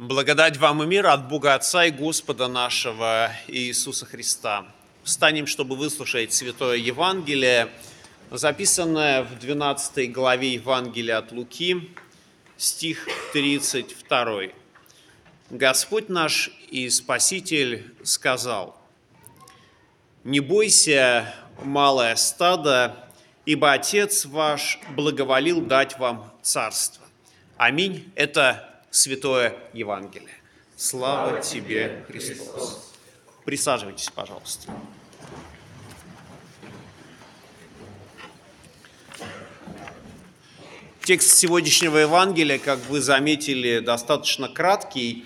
Благодать вам и мир от Бога Отца и Господа нашего Иисуса Христа. Встанем, чтобы выслушать Святое Евангелие, записанное в 12 главе Евангелия от Луки, стих 32. Господь наш и Спаситель сказал, «Не бойся, малое стадо, ибо Отец ваш благоволил дать вам царство». Аминь. Это Святое Евангелие. Слава тебе, Христос. Присаживайтесь, пожалуйста. Текст сегодняшнего Евангелия, как вы заметили, достаточно краткий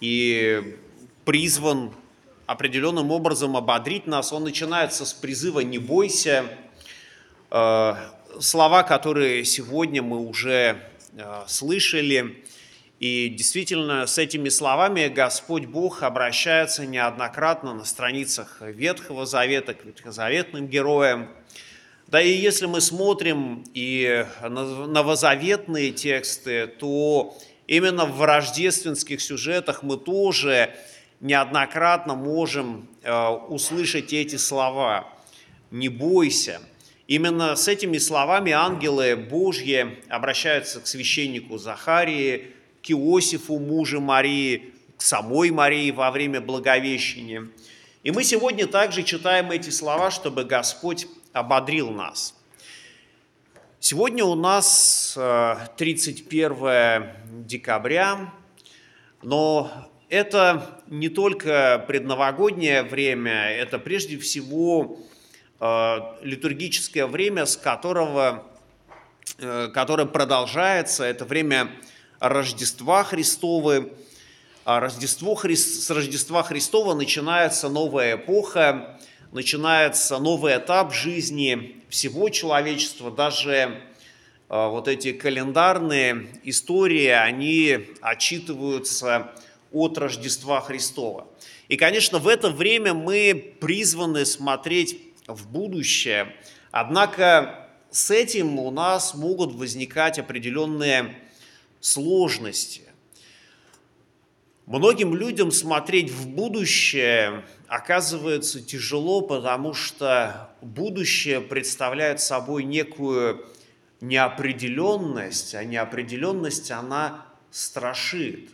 и призван определенным образом ободрить нас. Он начинается с призыва «не бойся». Э, слова, которые сегодня мы уже э, слышали, и действительно с этими словами Господь Бог обращается неоднократно на страницах Ветхого Завета к ветхозаветным героям. Да и если мы смотрим и на новозаветные тексты, то именно в рождественских сюжетах мы тоже неоднократно можем э, услышать эти слова «не бойся». Именно с этими словами ангелы Божьи обращаются к священнику Захарии, к Иосифу, мужу Марии, к самой Марии во время Благовещения. И мы сегодня также читаем эти слова, чтобы Господь ободрил нас. Сегодня у нас 31 э, декабря, но это не только предновогоднее время, это прежде всего э, литургическое время, с которого, э, которое продолжается, это время Рождества Христова. Рождество, с Рождества Христова начинается новая эпоха, начинается новый этап жизни всего человечества, даже а, вот эти календарные истории, они отчитываются от Рождества Христова. И, конечно, в это время мы призваны смотреть в будущее, однако с этим у нас могут возникать определенные сложности. Многим людям смотреть в будущее оказывается тяжело, потому что будущее представляет собой некую неопределенность, а неопределенность она страшит.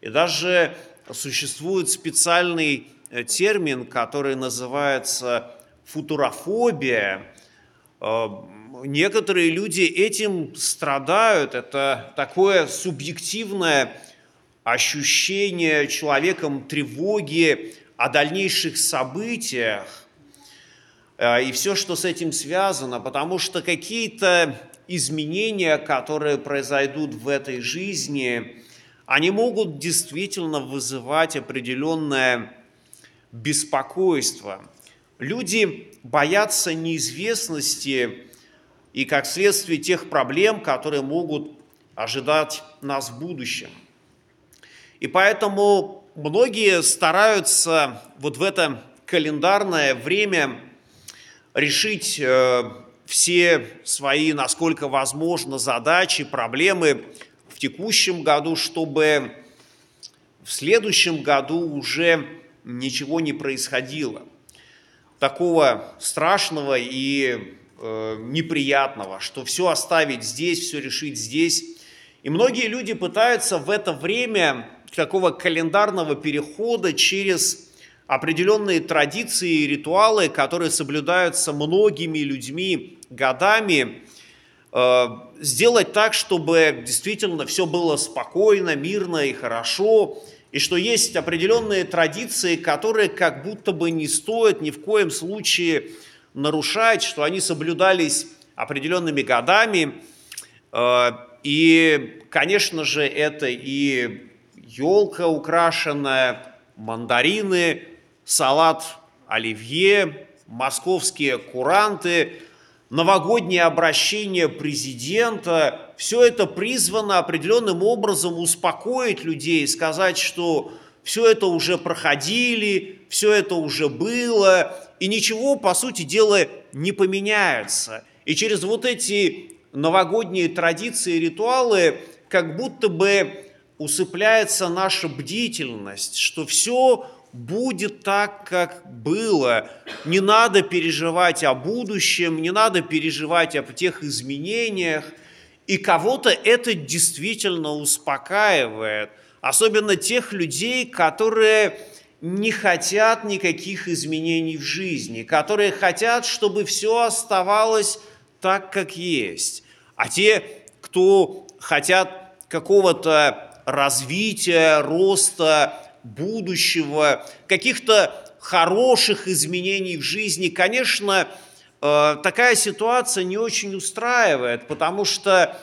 И даже существует специальный э, термин, который называется футурофобия. Некоторые люди этим страдают. Это такое субъективное ощущение человеком тревоги о дальнейших событиях э, и все, что с этим связано, потому что какие-то изменения, которые произойдут в этой жизни, они могут действительно вызывать определенное беспокойство. Люди боятся неизвестности и, как следствие, тех проблем, которые могут ожидать нас в будущем. И поэтому многие стараются вот в это календарное время решить э, все свои, насколько возможно, задачи, проблемы в текущем году, чтобы в следующем году уже ничего не происходило. Такого страшного и Э, неприятного, что все оставить здесь, все решить здесь. И многие люди пытаются в это время такого календарного перехода через определенные традиции и ритуалы, которые соблюдаются многими людьми годами, э, сделать так, чтобы действительно все было спокойно, мирно и хорошо, и что есть определенные традиции, которые как будто бы не стоят ни в коем случае нарушать, что они соблюдались определенными годами. Э, и, конечно же, это и елка украшенная, мандарины, салат оливье, московские куранты, новогоднее обращение президента. Все это призвано определенным образом успокоить людей, сказать, что все это уже проходили, все это уже было, и ничего, по сути дела, не поменяется. И через вот эти новогодние традиции, ритуалы, как будто бы усыпляется наша бдительность, что все будет так, как было. Не надо переживать о будущем, не надо переживать об тех изменениях. И кого-то это действительно успокаивает. Особенно тех людей, которые не хотят никаких изменений в жизни, которые хотят, чтобы все оставалось так, как есть. А те, кто хотят какого-то развития, роста, будущего, каких-то хороших изменений в жизни, конечно, э, такая ситуация не очень устраивает, потому что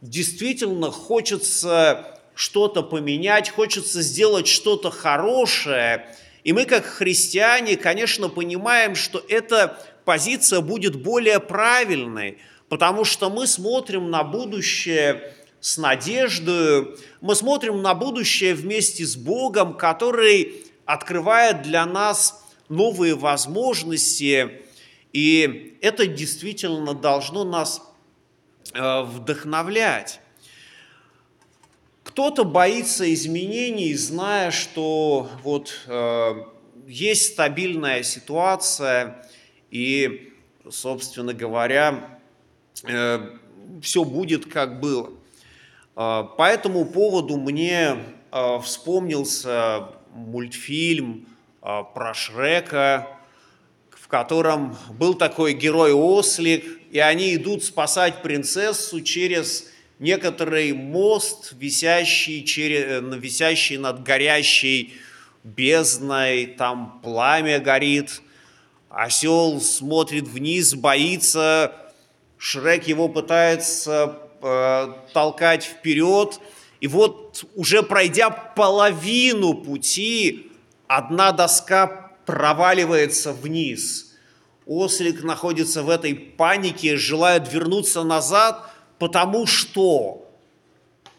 действительно хочется что-то поменять, хочется сделать что-то хорошее. И мы, как христиане, конечно, понимаем, что эта позиция будет более правильной, потому что мы смотрим на будущее с надеждой, мы смотрим на будущее вместе с Богом, который открывает для нас новые возможности, и это действительно должно нас э, вдохновлять. Кто-то боится изменений, зная, что вот э, есть стабильная ситуация, и, собственно говоря, э, все будет как было. А, по этому поводу мне а, вспомнился мультфильм а, про Шрека, в котором был такой герой-ослик, и они идут спасать принцессу через некоторый мост, висящий, через, висящий над горящей бездной, там пламя горит, осел смотрит вниз, боится, Шрек его пытается Э, толкать вперед. И вот уже пройдя половину пути, одна доска проваливается вниз. Ослик находится в этой панике, желает вернуться назад, потому что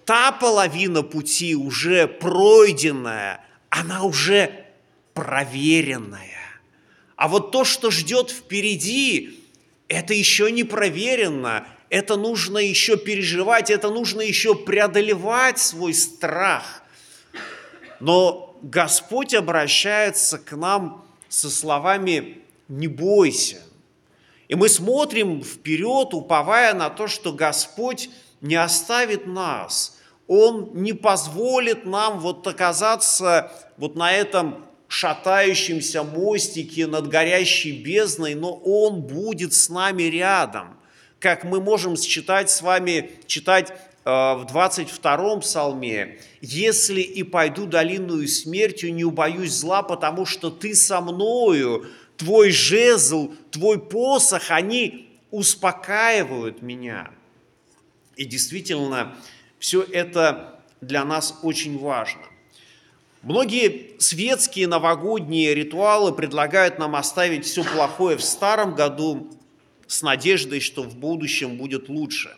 та половина пути уже пройденная, она уже проверенная. А вот то, что ждет впереди, это еще не проверено, это нужно еще переживать, это нужно еще преодолевать свой страх. Но Господь обращается к нам со словами «не бойся». И мы смотрим вперед, уповая на то, что Господь не оставит нас. Он не позволит нам вот оказаться вот на этом шатающемся мостике над горящей бездной, но Он будет с нами рядом как мы можем считать с вами, читать э, в 22-м псалме, «Если и пойду долинную смертью, не убоюсь зла, потому что ты со мною, твой жезл, твой посох, они успокаивают меня». И действительно, все это для нас очень важно. Многие светские новогодние ритуалы предлагают нам оставить все плохое в старом году с надеждой, что в будущем будет лучше.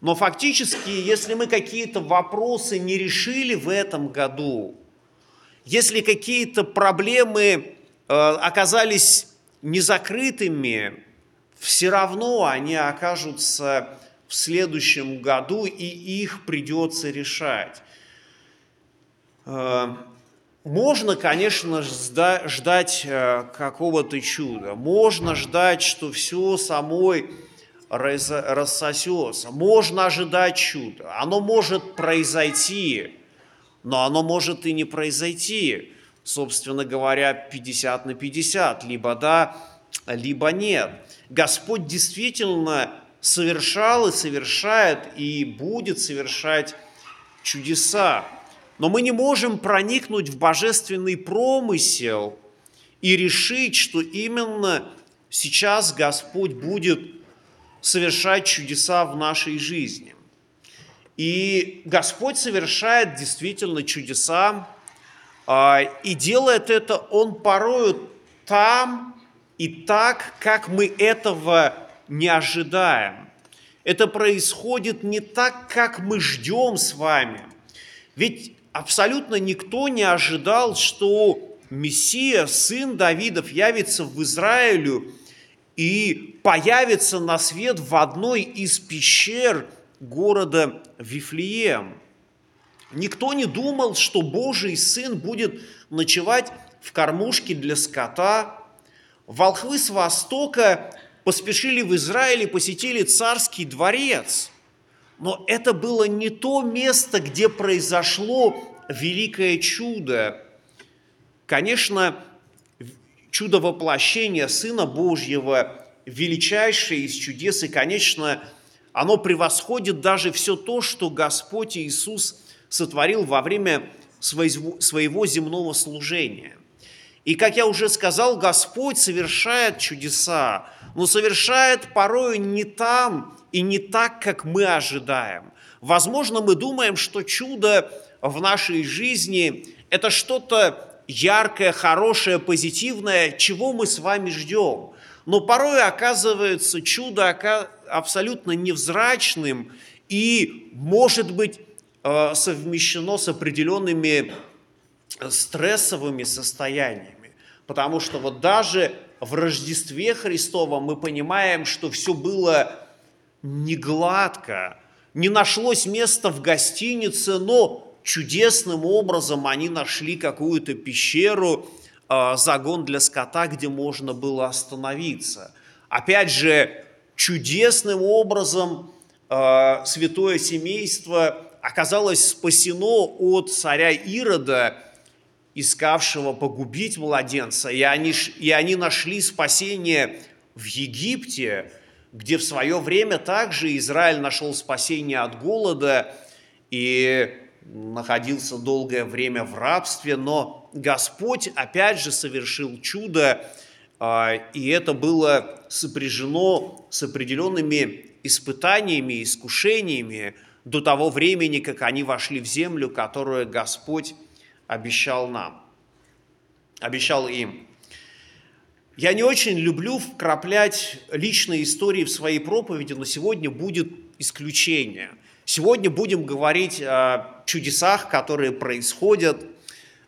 Но фактически, если мы какие-то вопросы не решили в этом году, если какие-то проблемы оказались незакрытыми, все равно они окажутся в следующем году, и их придется решать. Э, можно, конечно, ждать э, какого-то чуда. Можно ждать, что все самой рассосется. Можно ожидать чуда. Оно может произойти, но оно может и не произойти. Собственно говоря, 50 на 50. Либо да, либо нет. Господь действительно совершал и совершает, и будет совершать чудеса. Но мы не можем проникнуть в божественный промысел и решить, что именно сейчас Господь будет совершать чудеса в нашей жизни. И Господь совершает действительно чудеса, и делает это Он порою там и так, как мы этого не ожидаем. Это происходит не так, как мы ждем с вами. Ведь абсолютно никто не ожидал, что Мессия, сын Давидов, явится в Израилю и появится на свет в одной из пещер города Вифлеем. Никто не думал, что Божий Сын будет ночевать в кормушке для скота. Волхвы с востока поспешили в Израиль и посетили царский дворец. Но это было не то место, где произошло великое чудо. Конечно, чудо воплощения Сына Божьего, величайшее из чудес, и, конечно, оно превосходит даже все то, что Господь Иисус сотворил во время своего земного служения. И, как я уже сказал, Господь совершает чудеса, но совершает порою не там и не так, как мы ожидаем. Возможно, мы думаем, что чудо в нашей жизни – это что-то яркое, хорошее, позитивное, чего мы с вами ждем. Но порой оказывается чудо абсолютно невзрачным и, может быть, совмещено с определенными стрессовыми состояниями. Потому что вот даже в Рождестве Христовом мы понимаем, что все было не гладко, не нашлось места в гостинице, но чудесным образом они нашли какую-то пещеру, а, загон для скота, где можно было остановиться. Опять же, чудесным образом а, святое семейство оказалось спасено от царя Ирода, искавшего погубить младенца, и они, и они нашли спасение в Египте, где в свое время также Израиль нашел спасение от голода и находился долгое время в рабстве, но Господь опять же совершил чудо, а, и это было сопряжено с определенными испытаниями, искушениями до того времени, как они вошли в землю, которую Господь обещал нам, обещал им. Я не очень люблю вкраплять личные истории в свои проповеди, но сегодня будет исключение. Сегодня будем говорить о чудесах, которые происходят.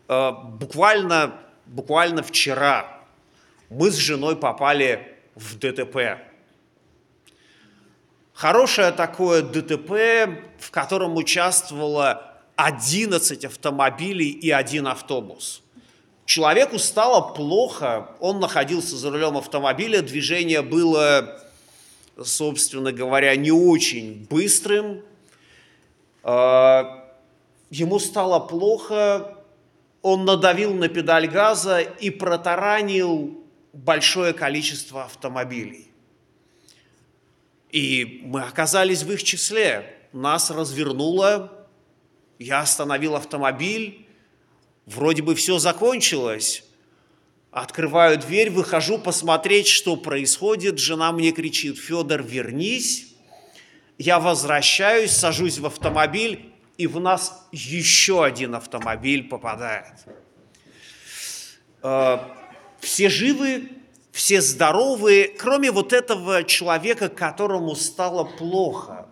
Э, буквально, буквально вчера мы с женой попали в ДТП. Хорошее такое ДТП, в котором участвовало 11 автомобилей и один автобус. Человеку стало плохо, он находился за рулем автомобиля, движение было, собственно говоря, не очень быстрым. А, ему стало плохо, он надавил на педаль газа и протаранил большое количество автомобилей. И мы оказались в их числе. Нас развернуло я остановил автомобиль, вроде бы все закончилось. Открываю дверь, выхожу посмотреть, что происходит. Жена мне кричит, Федор, вернись. Я возвращаюсь, сажусь в автомобиль, и в нас еще один автомобиль попадает. Э, все живы, все здоровы, кроме вот этого человека, которому стало плохо.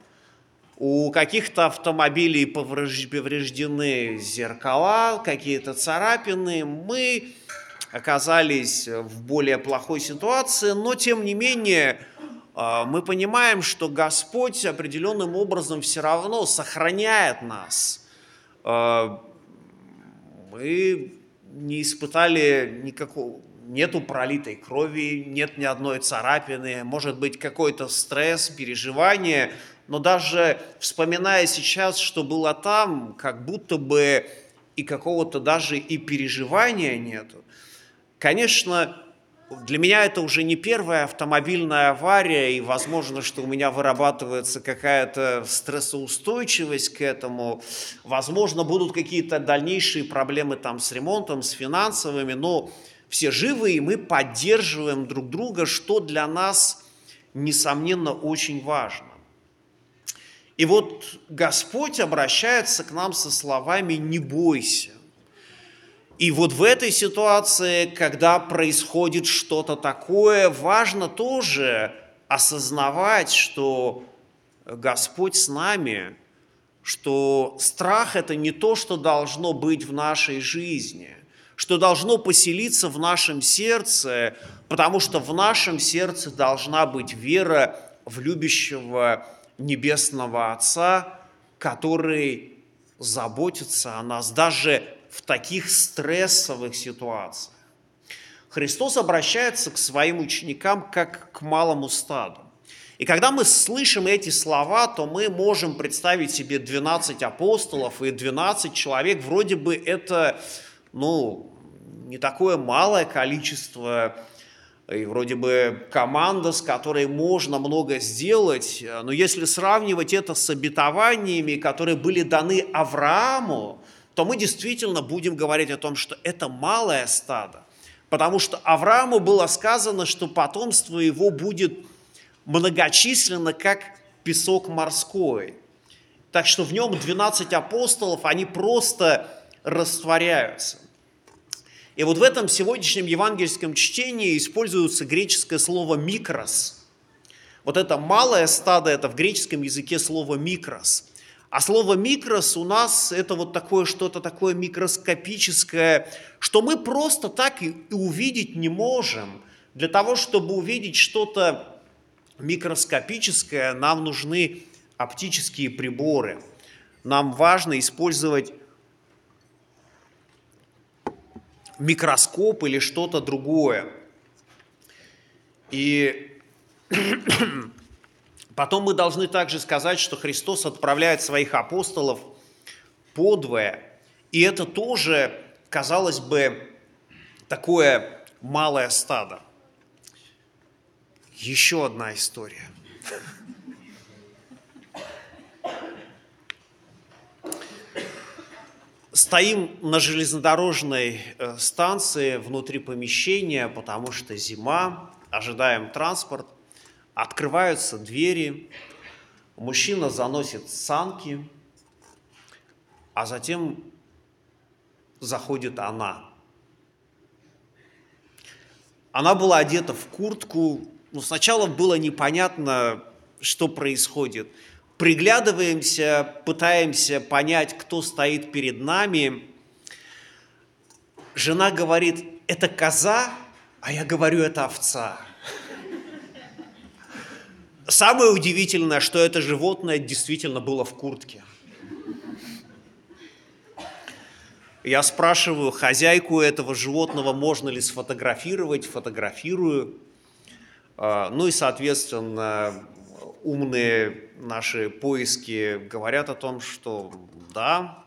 У каких-то автомобилей повреждены зеркала, какие-то царапины. Мы оказались в более плохой ситуации, но тем не менее а, мы понимаем, что Господь определенным образом все равно сохраняет нас. А, мы не испытали никакого, нету пролитой крови, нет ни одной царапины, может быть какой-то стресс, переживание – но даже вспоминая сейчас, что было там, как будто бы и какого-то даже и переживания нету. Конечно, для меня это уже не первая автомобильная авария, и возможно, что у меня вырабатывается какая-то стрессоустойчивость к этому. Возможно, будут какие-то дальнейшие проблемы там с ремонтом, с финансовыми, но все живы, и мы поддерживаем друг друга, что для нас, несомненно, очень важно. И вот Господь обращается к нам со словами «не бойся». И вот в этой ситуации, когда происходит что-то такое, важно тоже осознавать, что Господь с нами, что страх – это не то, что должно быть в нашей жизни, что должно поселиться в нашем сердце, потому что в нашем сердце должна быть вера в любящего Небесного Отца, который заботится о нас даже в таких стрессовых ситуациях. Христос обращается к своим ученикам как к малому стаду. И когда мы слышим эти слова, то мы можем представить себе 12 апостолов и 12 человек. Вроде бы это, ну, не такое малое количество, и вроде бы команда, с которой можно много сделать. Но если сравнивать это с обетованиями, которые были даны Аврааму, то мы действительно будем говорить о том, что это малое стадо. Потому что Аврааму было сказано, что потомство его будет многочисленно, как песок морской. Так что в нем 12 апостолов, они просто растворяются. И вот в этом сегодняшнем евангельском чтении используется греческое слово «микрос». Вот это малое стадо, это в греческом языке слово «микрос». А слово «микрос» у нас это вот такое что-то такое микроскопическое, что мы просто так и увидеть не можем. Для того, чтобы увидеть что-то микроскопическое, нам нужны оптические приборы. Нам важно использовать микроскоп или что-то другое. И потом мы должны также сказать, что Христос отправляет своих апостолов подвое. И это тоже, казалось бы, такое малое стадо. Еще одна история. Стоим на железнодорожной э, станции внутри помещения, потому что зима, ожидаем транспорт, открываются двери, мужчина заносит санки, а затем заходит она. Она была одета в куртку, ну, сначала было непонятно, что происходит. Приглядываемся, пытаемся понять, кто стоит перед нами. Жена говорит, это коза, а я говорю, это овца. Самое удивительное, что это животное действительно было в куртке. Я спрашиваю хозяйку этого животного, можно ли сфотографировать, фотографирую. А, ну и, соответственно, умные наши поиски говорят о том, что да,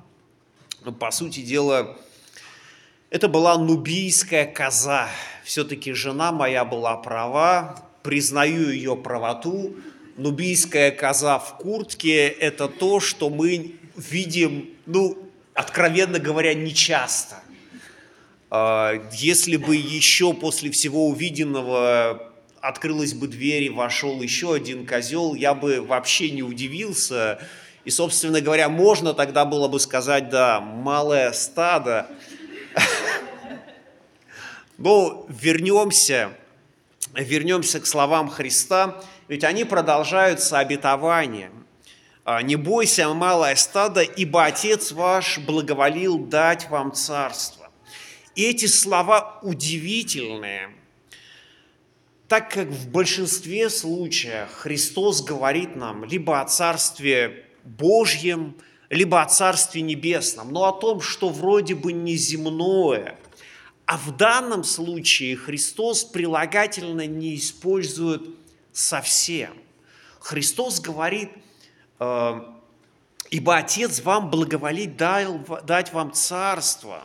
ну, по сути дела, это была нубийская коза. Все-таки жена моя была права, признаю ее правоту. Нубийская коза в куртке – это то, что мы видим, ну, откровенно говоря, нечасто. А, если бы еще после всего увиденного открылась бы дверь и вошел еще один козел, я бы вообще не удивился. И, собственно говоря, можно тогда было бы сказать, да, малое стадо. Но вернемся, вернемся к словам Христа, ведь они продолжаются обетованием. «А, «Не бойся, малое стадо, ибо Отец ваш благоволил дать вам царство». И эти слова удивительные – так как в большинстве случаев Христос говорит нам либо о Царстве Божьем, либо о Царстве Небесном, но о том, что вроде бы не земное. А в данном случае Христос прилагательно не использует совсем. Христос говорит, э, ибо Отец вам благоволит дать вам царство.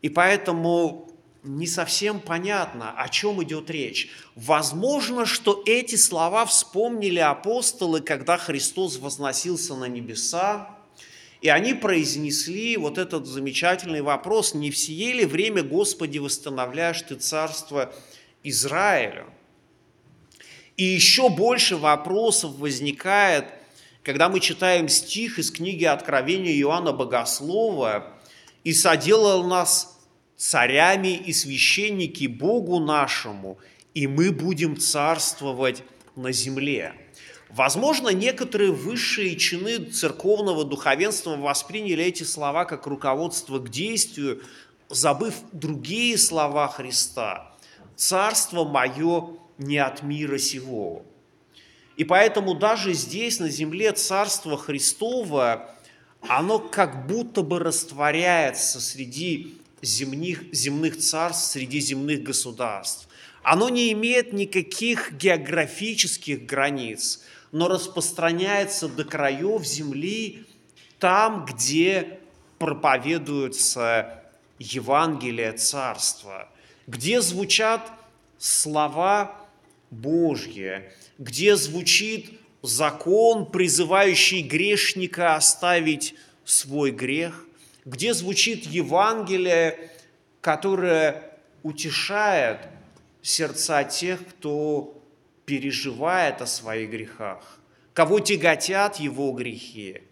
И поэтому не совсем понятно, о чем идет речь. Возможно, что эти слова вспомнили апостолы, когда Христос возносился на небеса, и они произнесли вот этот замечательный вопрос, не в сие ли время, Господи, восстановляешь Ты царство Израиля? И еще больше вопросов возникает, когда мы читаем стих из книги Откровения Иоанна Богослова, «И соделал нас царями и священники Богу нашему, и мы будем царствовать на земле. Возможно, некоторые высшие чины церковного духовенства восприняли эти слова как руководство к действию, забыв другие слова Христа. «Царство мое не от мира сего». И поэтому даже здесь, на земле, Царство Христово, оно как будто бы растворяется среди земных, земных царств, среди земных государств. Оно не имеет никаких географических границ, но распространяется до краев земли там, где проповедуется Евангелие Царства, где звучат слова Божьи, где звучит закон, призывающий грешника оставить свой грех, где звучит Евангелие, которое утешает сердца тех, кто переживает о своих грехах, кого тяготят его грехи.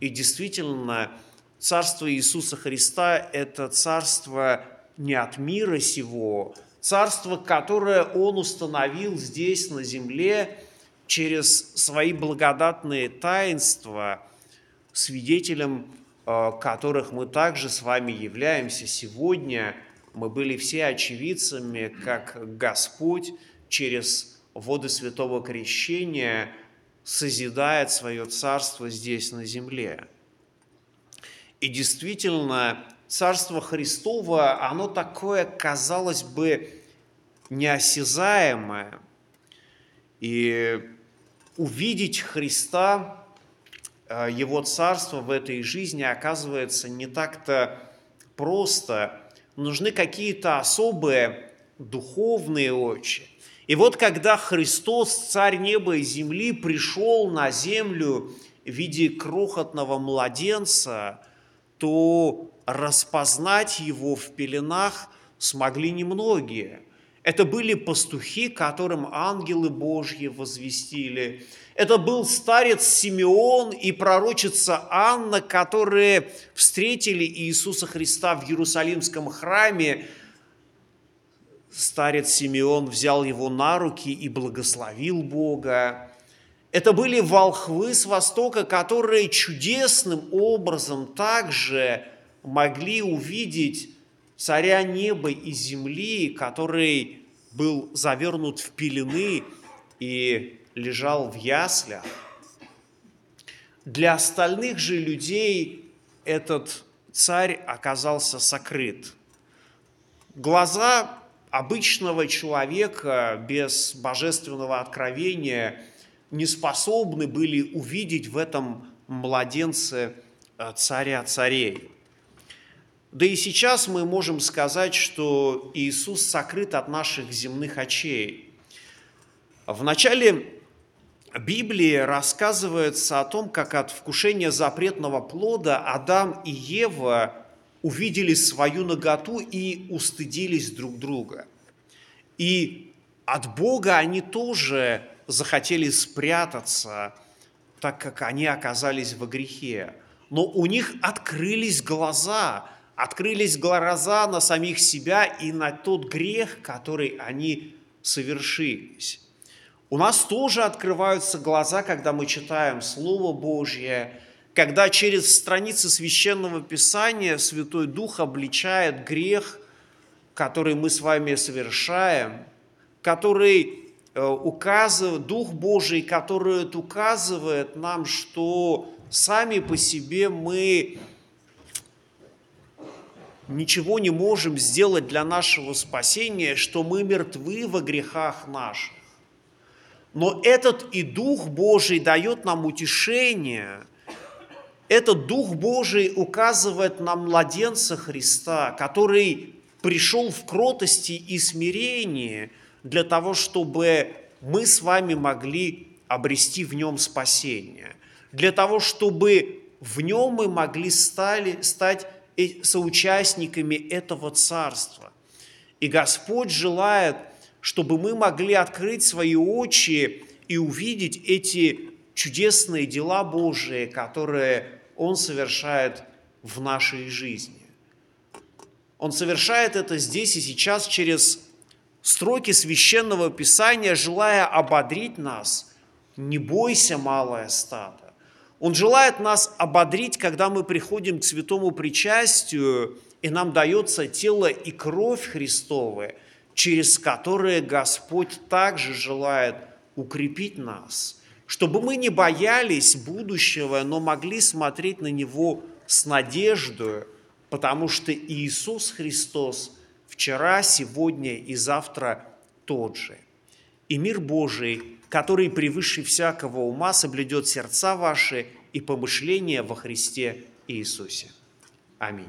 И действительно, царство Иисуса Христа – это царство не от мира сего, царство, которое Он установил здесь, на земле, через свои благодатные таинства, свидетелем которых мы также с вами являемся сегодня. Мы были все очевидцами, как Господь через воды святого крещения созидает свое царство здесь на земле. И действительно, Царство Христово, оно такое, казалось бы, неосязаемое. И увидеть Христа, э, Его Царство в этой жизни оказывается не так-то просто. Нужны какие-то особые духовные очи. И вот когда Христос, Царь неба и земли, пришел на землю в виде крохотного младенца, то распознать его в пеленах смогли немногие. Это были пастухи, которым ангелы Божьи возвестили. Это был старец Симеон и пророчица Анна, которые встретили Иисуса Христа в Иерусалимском храме. Старец Симеон взял его на руки и благословил Бога. Это были волхвы с Востока, которые чудесным образом также могли увидеть царя неба и земли, который был завернут в пелены и лежал в яслях. Для остальных же людей этот царь оказался сокрыт. Глаза обычного человека без божественного откровения не способны были увидеть в этом младенце э, царя царей. Да и сейчас мы можем сказать, что Иисус сокрыт от наших земных очей. В начале Библии рассказывается о том, как от вкушения запретного плода Адам и Ева увидели свою наготу и устыдились друг друга. И от Бога они тоже захотели спрятаться, так как они оказались во грехе. Но у них открылись глаза – открылись глаза на самих себя и на тот грех, который они совершились. У нас тоже открываются глаза, когда мы читаем Слово Божье, когда через страницы Священного Писания Святой Дух обличает грех, который мы с вами совершаем, который э, указывает, Дух Божий, который указывает нам, что сами по себе мы ничего не можем сделать для нашего спасения, что мы мертвы во грехах наших. Но этот и Дух Божий дает нам утешение. Этот Дух Божий указывает нам младенца Христа, который пришел в кротости и смирении для того, чтобы мы с вами могли обрести в нем спасение, для того, чтобы в нем мы могли стали, стать соучастниками этого царства. И Господь желает, чтобы мы могли открыть свои очи и увидеть эти чудесные дела Божии, которые Он совершает в нашей жизни. Он совершает это здесь и сейчас через строки священного Писания, желая ободрить нас. Не бойся, малое стадо. Он желает нас ободрить, когда мы приходим к святому причастию, и нам дается тело и кровь Христовы, через которые Господь также желает укрепить нас, чтобы мы не боялись будущего, но могли смотреть на него с надеждой, потому что Иисус Христос вчера, сегодня и завтра тот же. И мир Божий, который превыше всякого ума соблюдет сердца ваши и помышления во Христе Иисусе. Аминь.